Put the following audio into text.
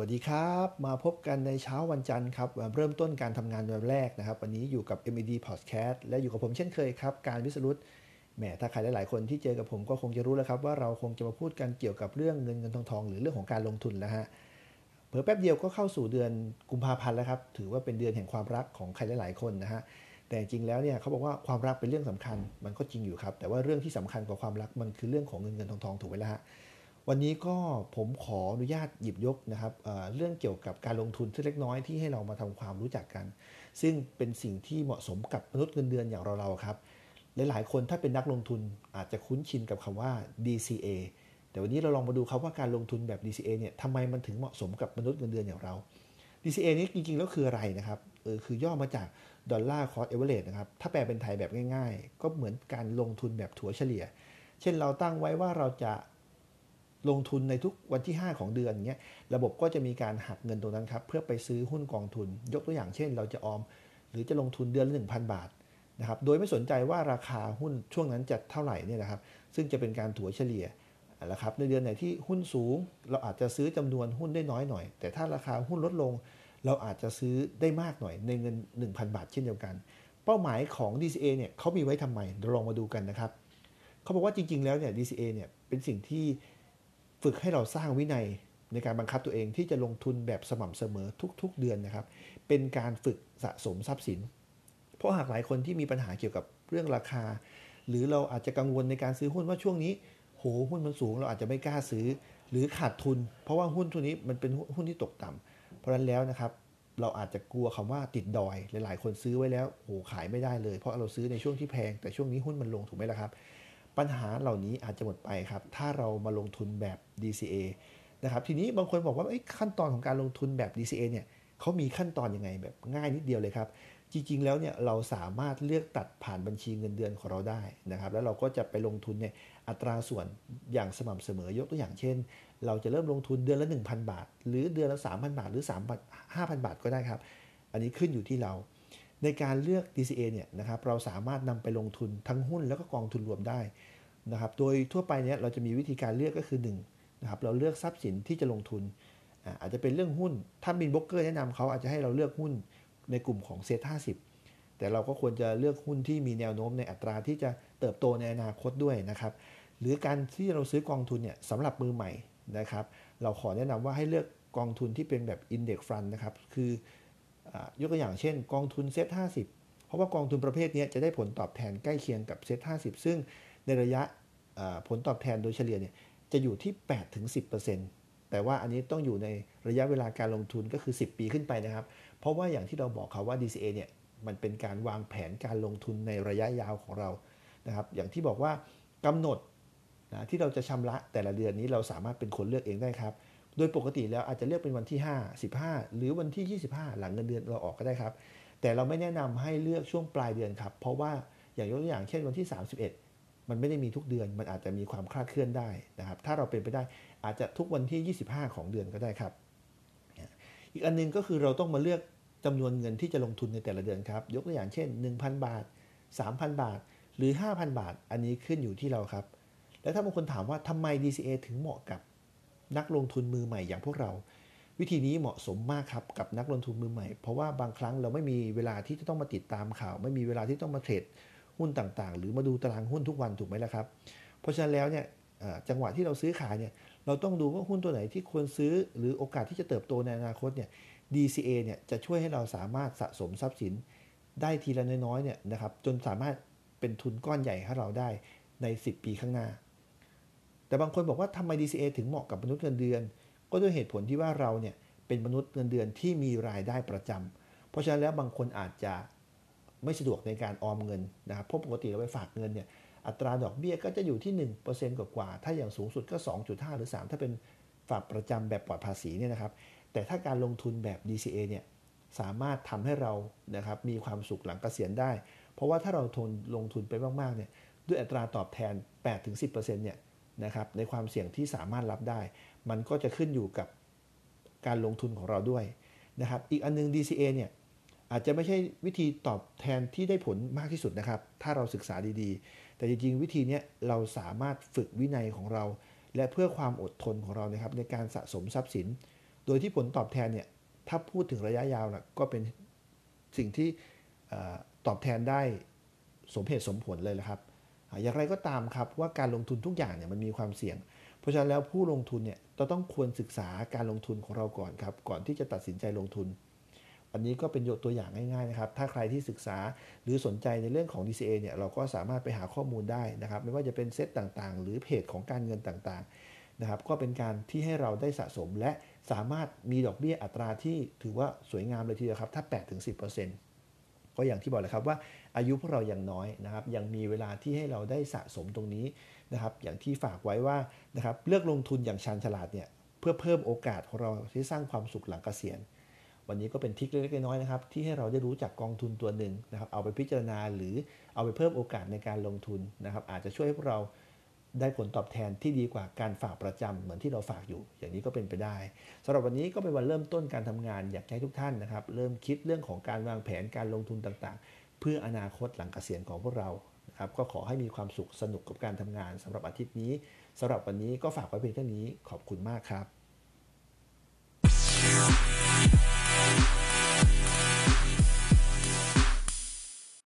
วัสดีครับมาพบกันในเช้าวันจันทร์ครับเริ่มต้นการทำงานวันแรกนะครับ วันนี้อยู่กับ MED Podcast และอยู่กับผมเช่นเคยครับ การวิสรุตแหมถ้าใครหลายๆคนที่เจอกับผมก็คงจะรู้แล้วครับ ว่าเราคงจะมาพูดกันเกี่ยวกับเรื่องเงินเงินทองทองหรือเรื่องของการลงทุนแล้วฮะเพิ่แป๊บเดียวก็เข้าสู่เดือนกุมภาพันธ์แล้วครับถือว่าเป็นเดือนแห่งความรักของใครหลาย ๆคนนะฮะแต่จริงแล้วเนี่ยเขาบอกว่าความรักเป็นเรื่องสำคัญมันก็จริงอยู่ครับ แต่ว่าเรื่องที่สำคัญกว่าความรักมันคือเรื่องของเงินเงินทองทองถูกไหมล่ะฮะ วันนี้ก็ผมขออนุญาตหยิบยกนะครับเรื่องเกี่ยวกับการลงทุนที่เล็กน้อยที่ให้เรามาทำความรู้จักกัน ซึ่งเป็นสิ่งที่เหมาะสมกับมนุษย์เงินเดือนอย่างเราๆครับหลายๆคนถ้าเป็นนักลงทุนอาจจะคุ้นชินกับคำว่า DCA แต่วันนี้เราลองมาดูครับว่าการลงทุนแบบ DCA เนี่ยทำไมมันถึงเหมาะสมกับมนุษย์เงินเดือนอย่างเรา DCA นี้จริงๆแล้วคืออะไรนะครับเออคือย่อมาจาก dollar cost average นะครับถ้าแปลเป็นไทยแบบง่าย ๆ ก็เหมือนการลงทุนแบบถัวเฉลี่ย เช่นเราตั้งไว้ว่าเราจะ ลงทุนในทุกวันที่ 5 ของเดือนเงี้ยระบบก็จะมีการหักเงินตรงนั้นครับเพื่อไปซื้อหุ้นกองทุน ยกตัวอย่างเช่น เราจะออม หรือจะลงทุนเดือนละ1,000 บาทนะครับโดยไม่สนใจว่าราคาหุ้นช่วงนั้นจะเท่าไหร่เนี่ยนะครับซึ่งจะเป็นการถัวเฉลี่ยนะครับในเดือนไหนที่หุ้นสูง เราอาจจะซื้อจำนวนหุ้นได้น้อยหน่อย แต่ถ้าราคาหุ้นลดลง เราอาจจะซื้อได้มากหน่อยในเงิน 1,000 บาทเช่นเดียวกัน เป้าหมายของ DCA เนี่ยเขามีไว้ทำไมเราลองมาดูกันนะครับเขาบอกว่าจริง ๆ แล้วเนี่ย DCA เนี่ยเป็นสิ่งที่ ฝึกให้เราสร้างวินัยในการบังคับตัวเองที่จะลงทุนแบบสม่ำเสมอทุก ๆ เดือนนะครับ เป็นการฝึกสะสมทรัพย์สิน เพราะหากหลายคนที่มีปัญหาเกี่ยวกับเรื่องราคา หรือเราอาจจะกังวลในการซื้อหุ้นว่าช่วงนี้โหหุ้นมันสูงเราอาจจะไม่กล้าซื้อ หรือขาดทุน เพราะว่าหุ้นตัวนี้มันเป็นหุ้นที่ตกต่ำเพราะฉะนั้นแล้วนะครับ เราอาจจะกลัวคำว่าติดดอย หลาย ๆ คนซื้อไว้แล้วโหขายไม่ได้เลย เพราะเราซื้อในช่วงที่แพงแต่ช่วงนี้หุ้นมันลงถูกไหมล่ะครับ ปัญหาเหล่านี้อาจจะหมดไปครับ ถ้าเรามาลงทุนแบบ DCA นะครับ ทีนี้บางคนบอกว่าขั้นตอนของการลงทุนแบบ DCA เนี่ยเขามีขั้นตอนยังไงแบบง่ายนิดเดียวเลยครับ จริงๆ แล้วเนี่ยเราสามารถเลือกตัดผ่านบัญชีเงินเดือนของเราได้นะครับ แล้วเราก็จะไปลงทุนเนี่ยอัตราส่วนอย่างสม่ำเสมอยกตัวอย่างเช่น เราจะเริ่มลงทุนเดือนละ 1,000 บาท หรือเดือนละ 3,000 บาท หรือ3 5,000 บาทก็ได้ครับ อันนี้ขึ้นอยู่ที่เรา ในการเลือก DCA เนี่ยนะครับเราสามารถนำไปลงทุนทั้งหุ้นแล้วก็กองทุนรวมได้นะครับโดยทั่วไปเนี่ยเราจะมีวิธีการเลือกก็คือ1นะครับเราเลือกทรัพย์สินที่จะลงทุน อาจจะเป็นเรื่องหุ้น ถ้ามีบล็อกเกอร์แนะนำเขาอาจจะให้เราเลือกหุ้นในกลุ่มของเซ็ตห้าสิบแต่เราก็ควรจะเลือกหุ้นที่มีแนวโน้มในอัตราที่จะเติบโตในอนาคตด้วยนะครับหรือการที่เราซื้อกองทุนเนี่ยสำหรับมือใหม่นะครับ เราขอแนะนำว่าให้เลือกกองทุนที่เป็นแบบ Index Fund นะครับ คือ ยกตัวอย่างเช่น กองทุนเซ็ตห้าสิบเพราะว่ากองทุนประเภทนี้จะได้ผลตอบแทนใกล้เคียงกับเซ็ตห้าสิบซึ่งในระยะผลตอบแทนโดยเฉลี่ยเนี่ยจะอยู่ที่8-10%แต่ว่าอันนี้ต้องอยู่ในระยะเวลาการลงทุนก็คือ 10 ปีขึ้นไปนะครับ เพราะว่าอย่างที่เราบอกครับว่า DCA เนี่ยมันเป็นการวางแผนการลงทุนในระยะยาวของเรานะครับ อย่างที่บอกว่ากำหนดนะที่เราจะชำระแต่ละเดือนนี้เราสามารถเป็นคนเลือกเองได้ครับ โดยปกติแล้วอาจจะเลือกเป็นวันที่ 5 15 หรือวันที่ 25 หลังเงินเดือนเราออกก็ได้ครับ แต่เราไม่แนะนำให้เลือกช่วงปลายเดือนครับ เพราะว่าอย่างยกตัวอย่างเช่นวันที่ 31 มันไม่ได้มีทุกเดือน มันอาจจะมีความคลาดเคลื่อนได้นะครับ ถ้าเราเป็นไปได้อาจจะทุกวันที่ 25 ของเดือนก็ได้ครับ อีกอันนึงก็คือเราต้องมาเลือกจำนวนเงินที่จะลงทุนในแต่ละเดือนครับ ยกตัวอย่างเช่น 1,000 บาท 3,000 บาท หรือ 5,000 บาท อันนี้ขึ้นอยู่ที่เราครับ แล้วถ้าบางคนถามว่าทำไม DCA ถึงเหมาะกับ นักลงทุนมือใหม่อย่างพวกเรา วิธีนี้เหมาะสมมากครับกับนักลงทุนมือใหม่ เพราะว่าบางครั้งเราไม่มีเวลาที่จะต้องมาติดตามข่าว ไม่มีเวลาที่ต้องมาเทรดหุ้นต่างๆ หรือมาดูตารางหุ้นทุกวันถูกไหมล่ะครับ เพราะฉะนั้นแล้วเนี่ยจังหวะที่เราซื้อขายเนี่ยเราต้องดูว่าหุ้นตัวไหนที่ควรซื้อ หรือโอกาสที่จะเติบโตในอนาคตเนี่ย DCA เนี่ยจะช่วยให้เราสามารถสะสมทรัพย์สินได้ทีละน้อยๆเนี่ยนะครับจนสามารถเป็นทุนก้อนใหญ่ให้เราได้ใน 10 ปีข้างหน้า แต่บางคนบอกว่าทำไม DCA ถึงเหมาะกับมนุษย์เงินเดือน ก็ด้วยเหตุผลที่ว่าเราเนี่ยเป็นมนุษย์เงินเดือนที่มีรายได้ประจำเพราะฉะนั้นแล้วบางคนอาจจะไม่สะดวกในการออมเงินนะครับเพราะปกติเราไปฝากเงินเนี่ยอัตราดอกเบี้ยก็จะอยู่ที่ 1%กว่าๆถ้าอย่างสูงสุดก็ 2.5 หรือ 3 ถ้าเป็นฝากประจำแบบปลอดภาษีเนี่ยนะครับ แต่ถ้าการลงทุนแบบ DCA เนี่ยสามารถทำให้เรานะครับมีความสุขหลังเกษียณได้ เพราะว่าถ้าเราทนลงทุนไปมากๆเนี่ยด้วยอัตราตอบแทน 8-10%เนี่ย นะครับในความเสี่ยงที่สามารถรับได้ มันก็จะขึ้นอยู่กับการลงทุนของเราด้วยนะครับอีกอันนึง DCA เนี่ยอาจจะไม่ใช่วิธีตอบแทนที่ได้ผลมากที่สุดนะครับ ถ้าเราศึกษาดีๆ แต่จริงๆ วิธีนี้เราสามารถฝึกวินัยของเรา และเพื่อความอดทนของเรานะครับในการสะสมทรัพย์สิน โดยที่ผลตอบแทนเนี่ยถ้าพูดถึงระยะยาวนะก็เป็นสิ่งที่ตอบแทนได้สมเหตุสมผลเลยละครับ อย่างไรก็ตามครับว่าการลงทุนทุกอย่างเนี่ยมันมีความเสี่ยง เพราะฉะนั้นแล้วผู้ลงทุนเนี่ยเราต้องควรศึกษาการลงทุนของเราก่อนครับก่อนที่จะตัดสินใจลงทุน อันนี้ก็เป็นยกตัวอย่างง่ายๆนะครับถ้าใครที่ศึกษาหรือสนใจในเรื่องของ DCA เนี่ยเราก็สามารถไปหาข้อมูลได้นะครับไม่ว่าจะเป็นเซตต่างๆ หรือเพจของการเงินต่างๆนะครับก็เป็นการที่ให้เราได้สะสมและสามารถมีดอกเบี้ยอัตราที่ถือว่าสวยงามเลยทีเดียวครับถ้า 8-10% ก็อย่างที่บอกแหละครับว่าอายุพวกเรายังน้อยนะครับยังมีเวลาที่ให้เราได้สะสมตรงนี้นะครับอย่างที่ฝากไว้ว่านะครับเลือกลงทุนอย่างชาญฉลาดเนี่ยเพื่อเพิ่มโอกาสของเราที่สร้างความสุขหลังเกษียณ วันนี้ก็เป็นทิกเล็กๆน้อยๆนะครับที่ให้เราได้รู้จักกองทุนตัวหนึ่งนะครับเอาไปพิจารณาหรือเอาไปเพิ่มโอกาสในการลงทุนนะครับอาจจะช่วยให้พวกเรา ได้ผลตอบแทนที่ดีกว่าการฝากประจำเหมือนที่เราฝากอยู่ อย่างนี้ก็เป็นไปได้สำหรับวันนี้ก็เป็นวันเริ่มต้นการทำงานอยากให้ทุกท่านนะครับ เริ่มคิดเรื่องของการวางแผนการลงทุนต่างๆ เพื่ออนาคตหลังเกษียณของพวกเรานะครับก็ขอให้มีความสุขสนุกกับการทำงานสำหรับอาทิตย์นี้สำหรับวันนี้ก็ฝากไว้เพียงเท่านี้ขอบคุณมากครับ